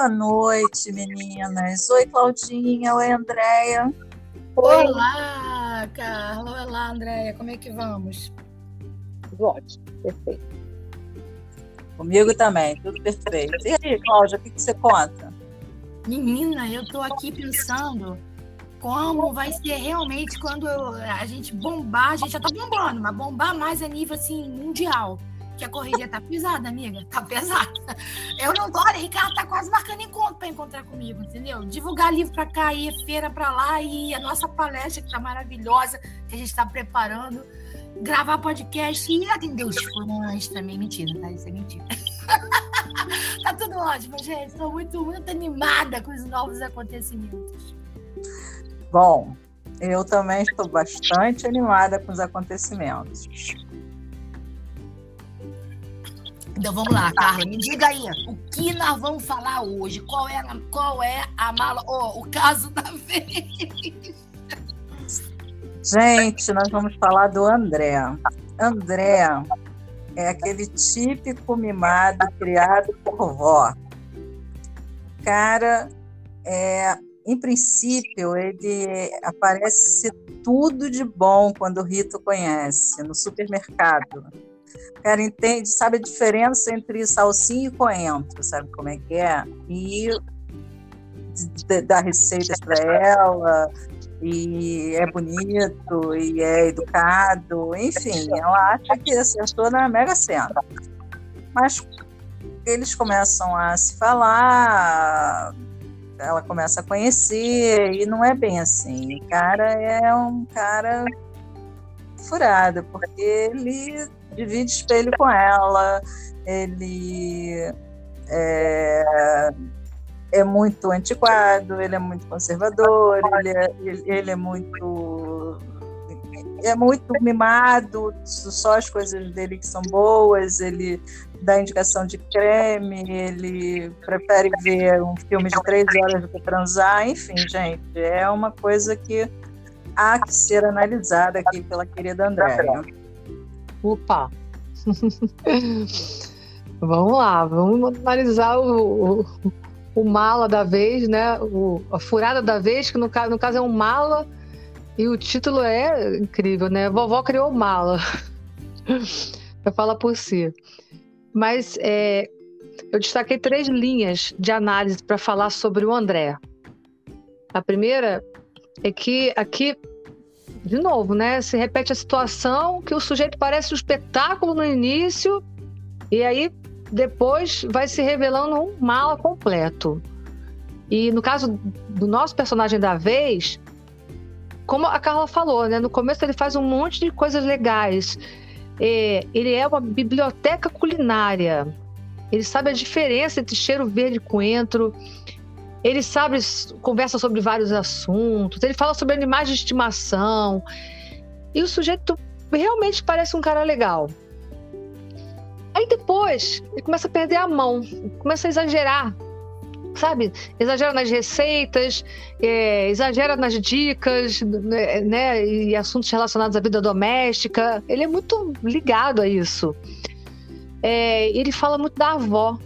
Boa noite, meninas. Oi, Claudinha. Oi, Andréia. Olá, Carla. Olá, Andréia. Como é que vamos? Tudo ótimo, perfeito. Comigo também, tudo perfeito. E aí, Cláudia, o que, que você conta? Menina, eu tô aqui pensando como vai ser realmente quando a gente bombar, a gente já tá bombando, mas bombar mais a nível assim mundial. Que a correria tá pesada, amiga, tá pesada. Eu não tô, olha, Ricardo tá quase marcando encontro para encontrar comigo, entendeu? Divulgar livro para cá, ir feira para lá e a nossa palestra que tá maravilhosa, que a gente tá preparando, gravar podcast e atender os fãs também, mentira, tá? Isso é mentira. tá tudo ótimo, gente. Estou muito, muito animada com os novos acontecimentos. Bom, eu também estou bastante animada com os acontecimentos. Então vamos lá, Carla, me diga aí, o que nós vamos falar hoje? Qual é, a, qual é a mala, oh, o caso da vez? Gente, nós vamos falar do André. André é aquele típico mimado criado por vó. Cara, é em princípio, ele aparece tudo de bom quando o Rito conhece, no supermercado. O cara entende, sabe a diferença entre salsinha e coentro, sabe como é que é? E dá receitas para ela, e é bonito, e é educado, enfim, ela acha que acertou na Mega Sena. Mas eles começam a se falar, ela começa a conhecer, e não é bem assim. O cara é um cara furado, porque ele divide espelho com ela, ele é, é muito antiquado, ele é muito conservador, ele é, ele é muito é muito mimado, só as coisas dele que são boas, ele dá indicação de creme, ele prefere ver um filme de três horas do que transar, enfim, gente, é uma coisa que há que ser analisada aqui pela querida Andréia. Opa! vamos lá, vamos analisar o, o, o, mala da vez, né? O, a furada da vez, que no caso, no caso é um mala e o título é incrível, né? Vovó criou mala. Eu falo por si. Mas é, eu destaquei três linhas de análise para falar sobre o André. A primeira é que aqui, de novo, né, se repete a situação que o sujeito parece um espetáculo no início e aí depois vai se revelando um mala completo. E no caso do nosso personagem da vez, como a Carla falou, né, no começo ele faz um monte de coisas legais é, ele é uma biblioteca culinária. Ele sabe a diferença entre cheiro verde e coentro. Ele sabe, conversa sobre vários assuntos. Ele fala sobre animais de estimação. E o sujeito realmente parece um cara legal. Aí depois ele começa a perder a mão, começa a exagerar sabe? Exagera nas receitas, é, exagera nas dicas, né, né? E assuntos relacionados à vida doméstica. Ele é muito ligado a isso. É, ele fala muito da avó.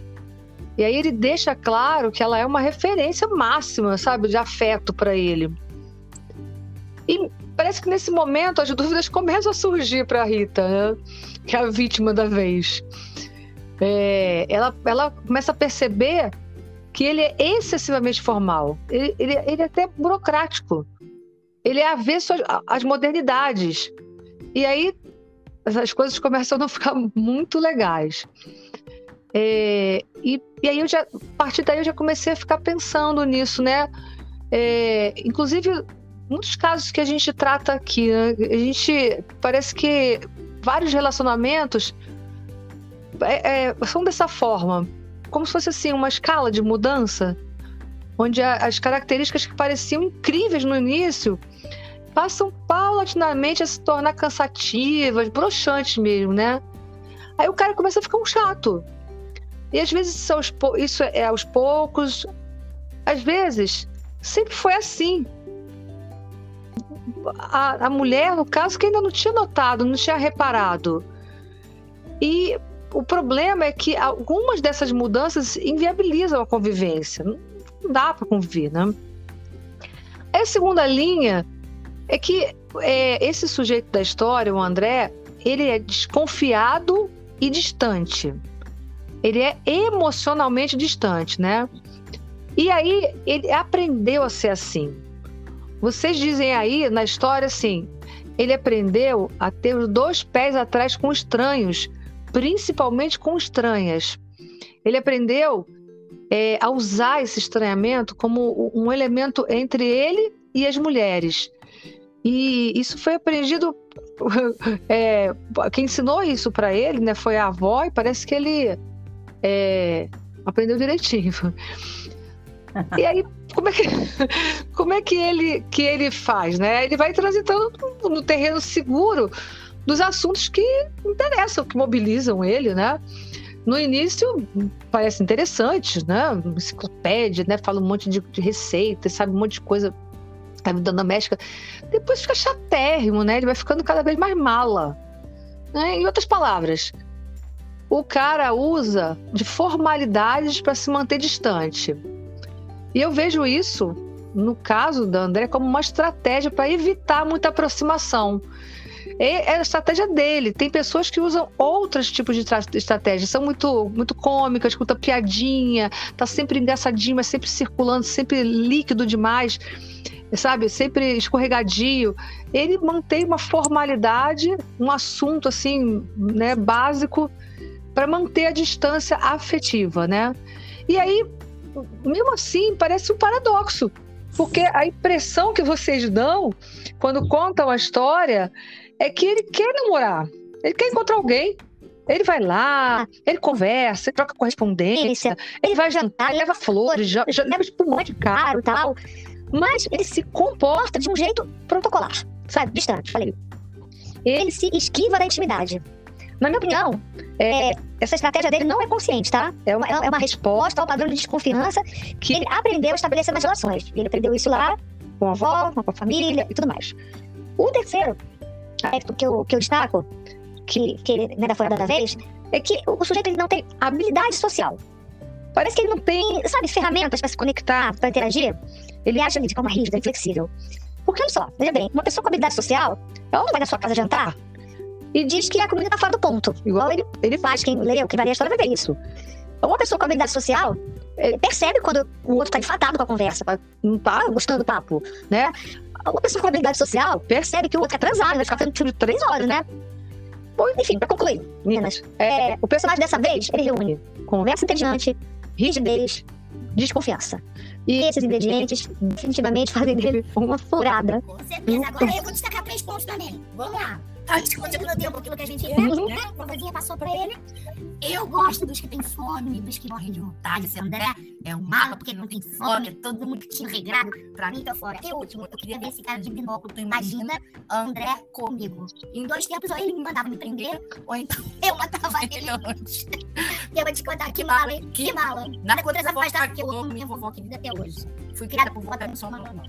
E aí ele deixa claro que ela é uma referência máxima, sabe, de afeto para ele. E parece que nesse momento as dúvidas começam a surgir para Rita, né? que é a vítima da vez. É, ela, ela começa a perceber que ele é excessivamente formal. Ele, ele, ele é até burocrático. Ele é avesso às modernidades. E aí as coisas começam a não ficar muito legais. É, e, e, aí eu já, a partir daí eu já comecei a ficar pensando nisso, né? É, inclusive, muitos casos que a gente trata aqui, né? a gente parece que vários relacionamentos é, é são dessa forma como se fosse assim uma escala de mudança, onde a, as características que pareciam incríveis no início passam paulatinamente a se tornar cansativas, broxantes mesmo, né? Aí o cara começa a ficar um chato. E às vezes isso é aos poucos, às vezes sempre foi assim. A, a mulher, no caso, que ainda não tinha notado, não tinha reparado. E o problema é que algumas dessas mudanças inviabilizam a convivência. Não dá para conviver, né? A segunda linha é que é, esse sujeito da história, o André, ele é desconfiado e distante. Ele é emocionalmente distante, né? E aí ele aprendeu a ser assim. Vocês dizem aí na história assim, ele aprendeu a ter os dois pés atrás com estranhos, principalmente com estranhas. Ele aprendeu é, a usar esse estranhamento como um elemento entre ele e as mulheres. E isso foi aprendido. É, quem ensinou isso para ele né, foi a avó, e parece que ele é, aprendeu direitinho. E aí, como é que, como é que, ele, que ele faz? Né? Ele vai transitando no terreno seguro dos assuntos que interessam, que mobilizam ele, né? No início parece interessante, né? Enciclopédia, né? Fala um monte de, de receitas, sabe um monte de coisa da vida doméstica. Depois fica chatérrimo, né? Ele vai ficando cada vez mais mala. Né? Em outras palavras, o cara usa de formalidades para se manter distante. E eu vejo isso, no caso da André, como uma estratégia para evitar muita aproximação. É a estratégia dele. Tem pessoas que usam outros tipos de estratégias, são muito, muito cômicas, escuta piadinha, tá sempre engraçadinho, mas sempre circulando, sempre líquido demais, sabe? Sempre escorregadio. Ele mantém uma formalidade, um assunto assim, né, básico para manter a distância afetiva, né? E aí mesmo assim, parece um paradoxo. Porque a impressão que vocês dão quando contam a história é que ele quer namorar, ele quer encontrar alguém. Ele vai lá, ele conversa, ele troca correspondência, ele vai jantar, ele leva flores, já, já leva espumante caro e tal. Mas ele se comporta de um jeito protocolar, sabe? Distante, falei. Ele se esquiva da intimidade. Na minha opinião, é, essa estratégia dele não é consciente, tá? É uma, é uma resposta ao padrão de desconfiança que ele aprendeu a estabelecer nas relações. Ele aprendeu isso lá com a avó, com a família e tudo mais. O terceiro aspecto que eu, que eu destaco, que, que ele né, da fora da vez, é que o, o sujeito ele não tem habilidade social. Parece que ele não tem, sabe, ferramentas para se conectar, para interagir. Ele acha de forma rígida, inflexível. Porque olha só, veja bem, uma pessoa com habilidade social, ela não vai na sua casa jantar e diz que a comida tá fora do ponto. Igual ele, ele faz, quem leu, quem ler a história vai ver isso. Uma pessoa com habilidade social percebe quando o outro tá enfadado com a conversa, não tá gostando do papo, né? Uma pessoa com habilidade social percebe que o outro é transado, vai ficar fazendo filme de três horas, né? Bom, enfim, pra concluir, meninas, é, o personagem dessa vez, ele reúne conversa inteligente, rigidez, desconfiança. E esses ingredientes definitivamente fazem dele uma furada. Com certeza. Agora eu vou destacar três pontos também. Vamos lá. A gente continua tempo aquilo que a gente quer, né? A vozinha passou pra ele. Eu gosto dos que têm fome, dos que morrem de vontade. Esse André é um mala porque não tem fome, é todo mundo tinha regrado. Pra mim, tá fora. E último, eu queria ver esse cara de binóculo. Tu imagina André comigo. Em dois tempos, ou ele me mandava me prender, ou então eu matava ele antes. eu vou te contar que mala, hein? Que mala. Nada contra essa voz, tá? Porque eu amo minha vovó, que vida até hoje. Fui criada por vó, não sou uma não.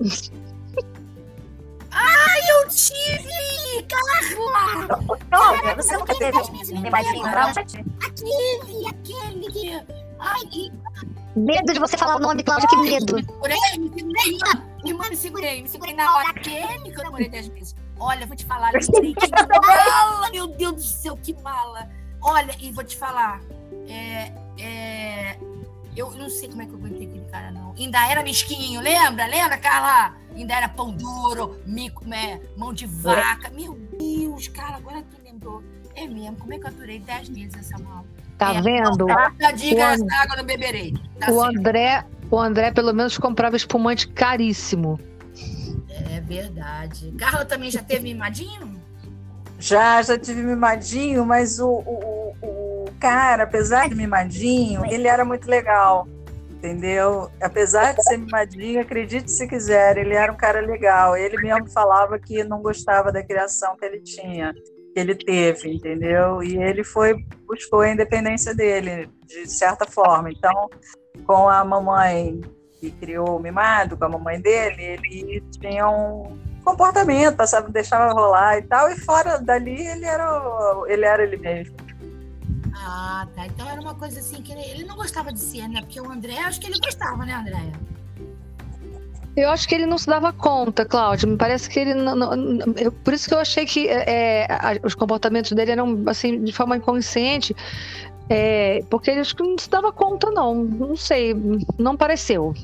Ai, eu tive! Carla! Não, você nunca teve imaginho, não? Aquele, aquele que... Ai, que... Medo de você falar o nome, Cláudia, que medo. Me segurei, me segurei. Irmã, me segurei, me segurei na hora. Aquele que eu namorei 10 vezes. Olha, vou te falar, lembrei que mala, meu Deus do céu, que mala. Olha, e vou te falar, é, é, eu não sei como é que eu aguentei aquele cara, não. Ainda era mesquinho, lembra? Lembra, Carla? Ainda era pão duro, mico, né? mão de vaca. Meu Deus, cara, agora tu lembrou. É mesmo, como é que eu aturei 10 meses essa mala? Tá é, vendo? Tá, diga, essa água não beberei. Tá o André, o André pelo menos comprava espumante caríssimo. É verdade. Carla também já teve mimadinho? Já, já tive mimadinho, mas o, o, o cara, apesar de mimadinho, ele era muito legal entendeu? Apesar de ser mimadinho, acredite se quiser, ele era um cara legal. Ele mesmo falava que não gostava da criação que ele tinha, que ele teve, entendeu? E ele foi buscou a independência dele, de certa forma. Então, com a mamãe que criou o mimado, com a mamãe dele, ele tinha um, comportamento, passava, deixava rolar e tal, e fora dali ele era, ele era ele mesmo. Ah, tá. Então era uma coisa assim que ele, não gostava de ser, né? Porque o André, acho que ele gostava, né, Andréia? Eu acho que ele não se dava conta, Cláudio. Me parece que ele não. não eu, por isso que eu achei que é, é os comportamentos dele eram assim de forma inconsciente. É, porque ele acho que não se dava conta, não. Não sei. Não pareceu.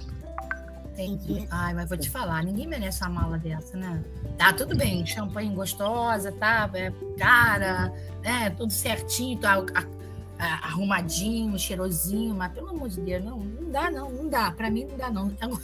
Entendi. Ai, mas vou te falar, ninguém merece uma mala dessa, né? Tá, tudo bem, champanhe gostosa, tá? É cara, né? Tudo certinho, tá? Arrumadinho, cheirosinho, mas pelo amor de Deus, não, não dá, não, não dá. Pra mim não dá, não.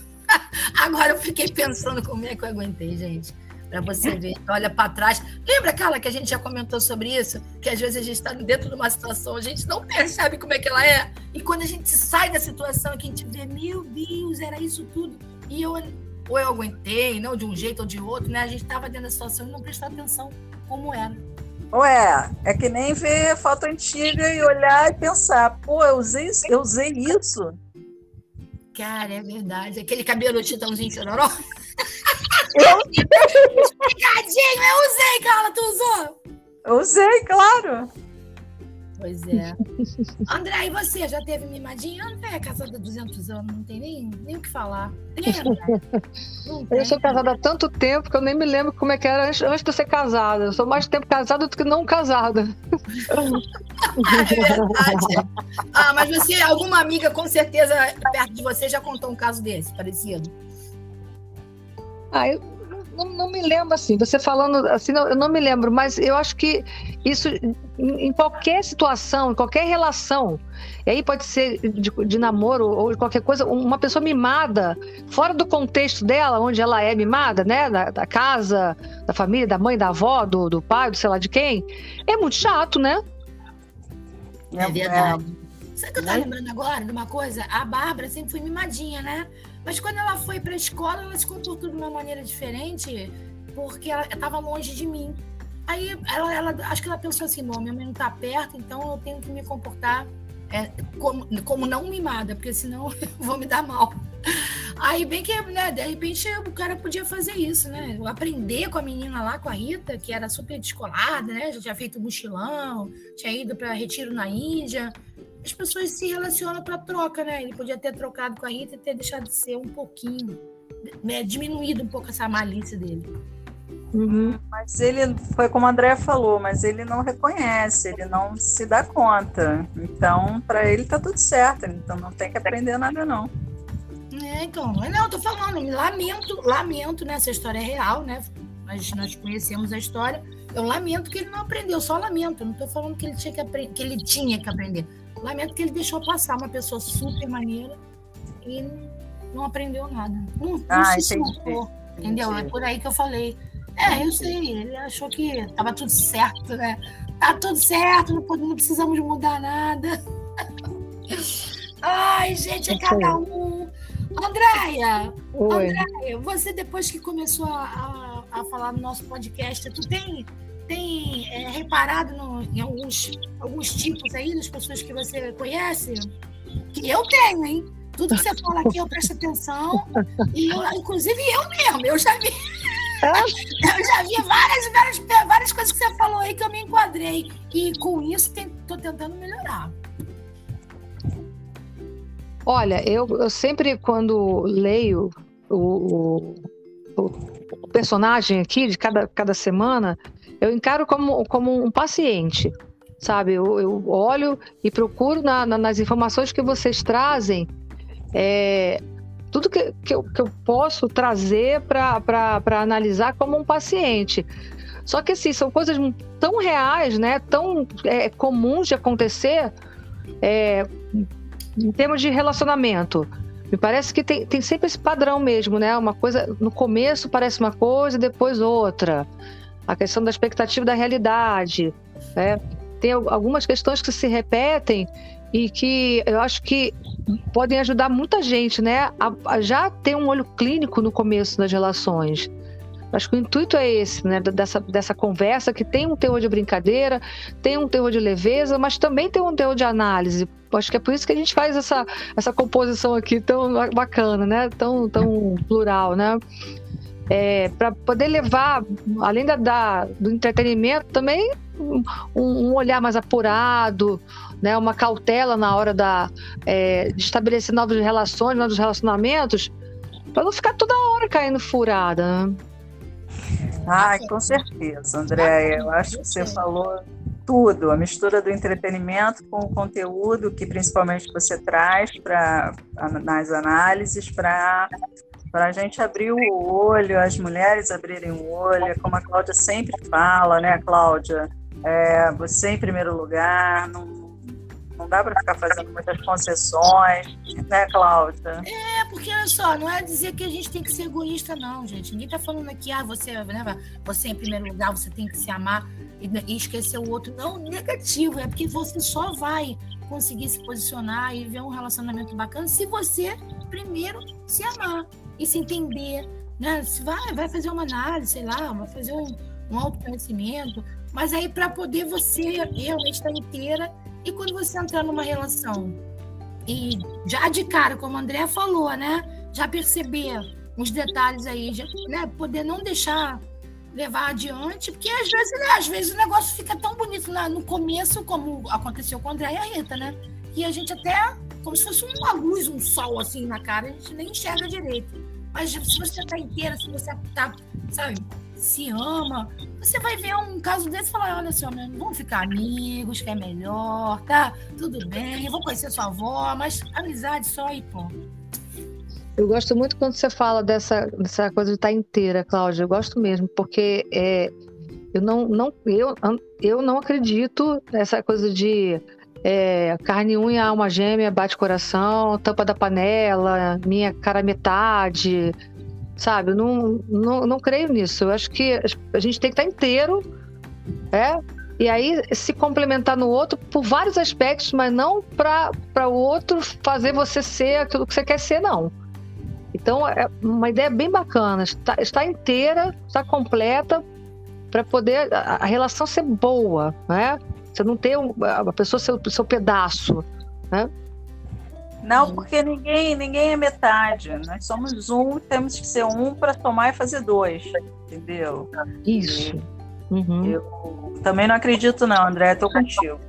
Agora eu fiquei pensando como é que eu aguentei, gente. Para você ver, olha para trás. Lembra aquela que a gente já comentou sobre isso? Que às vezes a gente está dentro de uma situação, a gente não percebe como é que ela é. E quando a gente sai da situação, que a gente vê, meu Deus, era isso tudo. E eu, ou eu aguentei, não de um jeito ou de outro, né? A gente estava dentro da situação e não prestou atenção como era. Ué, é que nem ver foto antiga e olhar e pensar, pô, eu usei, eu usei isso. Cara, é verdade. Aquele cabelo titãozinho chororó. Eu... Picadinho, eu usei, Carla, tu usou? Eu usei, claro. Pois é. André, e você? Já teve mimadinha? André é casada há 200 anos, não tem nem, nem o que falar. Tem, Eu sou casada há tanto tempo que eu nem me lembro como é que era antes, antes de eu ser casada. Eu sou mais tempo casada do que não casada. é verdade. Ah, mas você, alguma amiga com certeza perto de você já contou um caso desse, parecido? Ah, eu não, não, me lembro assim, você falando assim, eu não me lembro, mas eu acho que isso em qualquer situação, em qualquer relação, e aí pode ser de, de, namoro ou de qualquer coisa, uma pessoa mimada, fora do contexto dela, onde ela é mimada, né, da, da casa, da família, da mãe, da avó, do, do pai, do sei lá de quem, é muito chato, né? É verdade. Sabe o que eu tô lembrando agora de uma coisa? A Bárbara sempre foi mimadinha, né? Mas quando ela foi para a escola, ela se comportou de uma maneira diferente, porque ela estava longe de mim. Aí ela, ela, acho que ela pensou assim: não, minha mãe não está perto, então eu tenho que me comportar é, como, como não mimada, porque senão eu vou me dar mal. Aí, bem que, né, de repente o cara podia fazer isso, né? Aprender com a menina lá, com a Rita, que era super descolada, né? Já tinha feito mochilão, tinha ido para retiro na Índia as pessoas se relacionam para troca, né? Ele podia ter trocado com a Rita e ter deixado de ser um pouquinho, né? diminuído um pouco essa malícia dele. Uhum. Mas ele foi como a André falou, mas ele não reconhece, ele não se dá conta. Então, para ele tá tudo certo, então não tem que aprender nada não. É, então, não, eu tô falando, lamento, lamento, né? Essa história é real, né? Nós, nós conhecemos a história. Eu lamento que ele não aprendeu, só lamento. Eu não tô falando que ele tinha que, que ele tinha que aprender. Lamento que ele deixou passar uma pessoa super maneira e não aprendeu nada. Não, não ah, se entendi. entendeu? É por aí que eu falei. É, eu sei, ele achou que estava tudo certo, né? Tá tudo certo, não, não precisamos mudar nada. Ai, gente, é cada um. Andréia, Andréia, você depois que começou a, a, a falar no nosso podcast, tu tem tem é, reparado no, em alguns, alguns tipos aí das pessoas que você conhece? Que eu tenho, hein? Tudo que você fala aqui eu presto atenção. E eu, inclusive eu mesmo, eu já vi. eu já vi várias, várias, várias coisas que você falou aí que eu me enquadrei. E com isso estou tentando melhorar. Olha, eu, eu sempre, quando leio o, o, o personagem aqui de cada, cada semana, eu encaro como, como um paciente, sabe? Eu, eu olho e procuro na, na, nas informações que vocês trazem é, tudo que, que, eu, que eu posso trazer para analisar como um paciente. Só que assim, são coisas tão reais, né? tão é, comuns de acontecer é, em termos de relacionamento. Me parece que tem, tem sempre esse padrão mesmo, né? Uma coisa, no começo parece uma coisa, depois outra a questão da expectativa da realidade. Né? Tem algumas questões que se repetem e que eu acho que podem ajudar muita gente né, a, a já ter um olho clínico no começo das relações. Acho que o intuito é esse, né? Dessa, dessa conversa que tem um teor de brincadeira, tem um teor de leveza, mas também tem um teor de análise. Acho que é por isso que a gente faz essa, essa composição aqui tão bacana, né? Tão, tão plural, né? É, para poder levar, além da, da, do entretenimento, também um, um, olhar mais apurado, né, uma cautela na hora da, é, de estabelecer novas relações, novos relacionamentos, para não ficar toda hora caindo furada. Né? Ai, com certeza, Andréia. Eu acho que você falou tudo, a mistura do entretenimento com o conteúdo que principalmente você traz para nas análises para para a gente abrir o olho, as mulheres abrirem o olho, como a Cláudia sempre fala, né, Cláudia? É, você em primeiro lugar, não, não dá para ficar fazendo muitas concessões, né, Cláudia? É, porque olha só, não é dizer que a gente tem que ser egoísta, não, gente. Ninguém está falando aqui, ah, você, né, você em primeiro lugar, você tem que se amar e, e esquecer o outro. Não, negativo, é porque você só vai conseguir se posicionar e ver um relacionamento bacana se você primeiro se amar e se entender, né? Se vai, vai fazer uma análise, sei lá, vai fazer um, um autoconhecimento, mas aí para poder você realmente estar inteira e quando você entrar numa relação e já de cara, como a André falou, né? Já perceber uns detalhes aí, já, né? Poder não deixar levar adiante, porque às vezes, né, às vezes o negócio fica tão bonito no começo, como aconteceu com a André e a Rita, né? E a gente até, como se fosse uma luz, um sol assim na cara, a gente nem enxerga direito. Mas se você tá inteira, se você tá, sabe, se ama, você vai ver um caso desse e falar, olha só, vamos ficar amigos, que é melhor, tá? Tudo bem, eu vou conhecer sua avó, mas amizade só e pô. Eu gosto muito quando você fala dessa, dessa coisa de estar tá inteira, Cláudia. Eu gosto mesmo, porque é, eu não, não eu, eu não acredito nessa coisa de é, carne unha, alma gêmea, bate coração, tampa da panela, minha cara metade, sabe? Não, não, não creio nisso. Eu acho que a gente tem que estar inteiro, é? E aí se complementar no outro por vários aspectos, mas não para o outro fazer você ser aquilo que você quer ser, não. Então é uma ideia bem bacana, está, está inteira, está completa para poder a, a relação ser boa, né? Você não ter a pessoa seu, seu pedaço, né? Não, porque ninguém, ninguém é metade. Nós somos um, temos que ser um para tomar e fazer dois, entendeu? Isso. Uhum. Eu também não acredito, não, André. Estou contigo.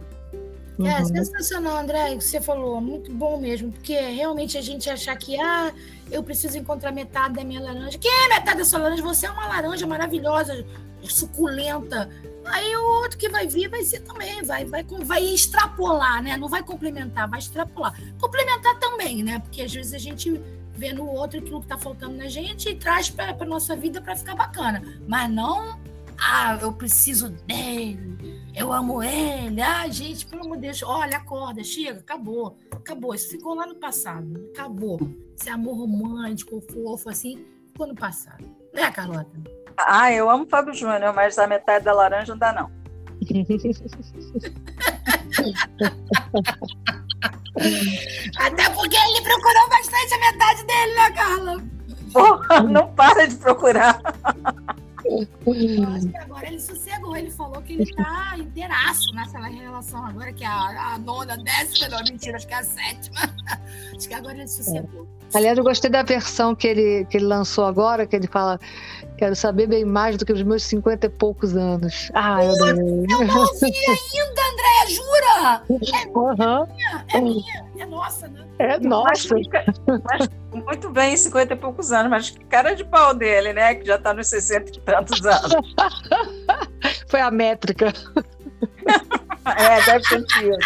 É uhum. sensacional, André, o que você falou, muito bom mesmo, porque realmente a gente achar que, ah, eu preciso encontrar metade da minha laranja. Quem é metade da sua laranja? Você é uma laranja maravilhosa, suculenta, Aí o outro que vai vir vai ser também, vai, vai, vai extrapolar, né? Não vai complementar, vai extrapolar. Complementar também, né? Porque às vezes a gente vê no outro aquilo que está faltando na gente e traz para a nossa vida para ficar bacana. Mas não, ah, eu preciso dele, eu amo ele. Ah, gente, pelo amor de Deus, olha, acorda, chega, acabou, acabou. Isso ficou lá no passado, acabou. Esse amor romântico, fofo, assim, ficou no passado. Né, Carlota? Ah, eu amo Fábio Júnior, mas a metade da laranja não dá, não. Até porque ele procurou bastante a metade dele, né, Carla? Porra, não para de procurar. Eu acho que agora ele sossegou, ele falou que ele tá inteiraço nessa relação agora, que é a, a nona, décima, não, mentira, acho que é a sétima. Acho que agora ele sossegou. É. Aliás, eu gostei da versão que ele, que ele lançou agora, que ele fala Quero saber bem mais do que os meus cinquenta e poucos anos. Ah, eu Eu não ouvi ainda, Andréia, jura? É uhum. minha, é minha, é nossa, né? É nossa. Mas, mas, muito bem, cinquenta e poucos anos, mas que cara de pau dele, né? Que já está nos sessenta e tantos anos. Foi a métrica. é, deve ter sido.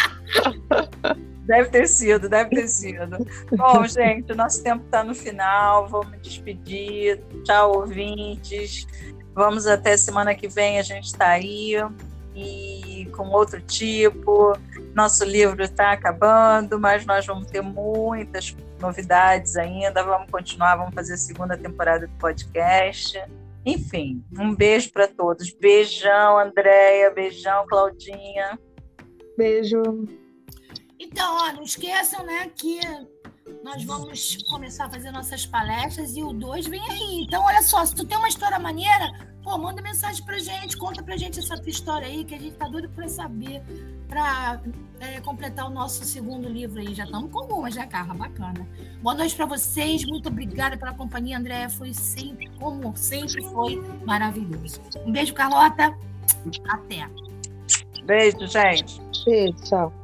Deve ter sido, deve ter sido. Bom, gente, o nosso tempo está no final. Vamos despedir. Tchau, ouvintes. Vamos até semana que vem, a gente está aí e com outro tipo. Nosso livro está acabando, mas nós vamos ter muitas novidades ainda. Vamos continuar, vamos fazer a segunda temporada do podcast. Enfim, um beijo para todos. Beijão, Andréia. Beijão, Claudinha. Beijo. Então, ó, não esqueçam, né, que nós vamos começar a fazer nossas palestras e o 2 vem aí. Então, olha só, se tu tem uma história maneira, pô, manda mensagem pra gente, conta pra gente essa tua história aí, que a gente tá doido pra saber, pra é, completar o nosso segundo livro aí. Já estamos com algumas, já, Carla? Bacana. Boa noite para vocês, muito obrigada pela companhia, André. Foi sempre, como sempre, foi maravilhoso. Um beijo, Carlota. Até. Beijo, gente. Beijo, tchau.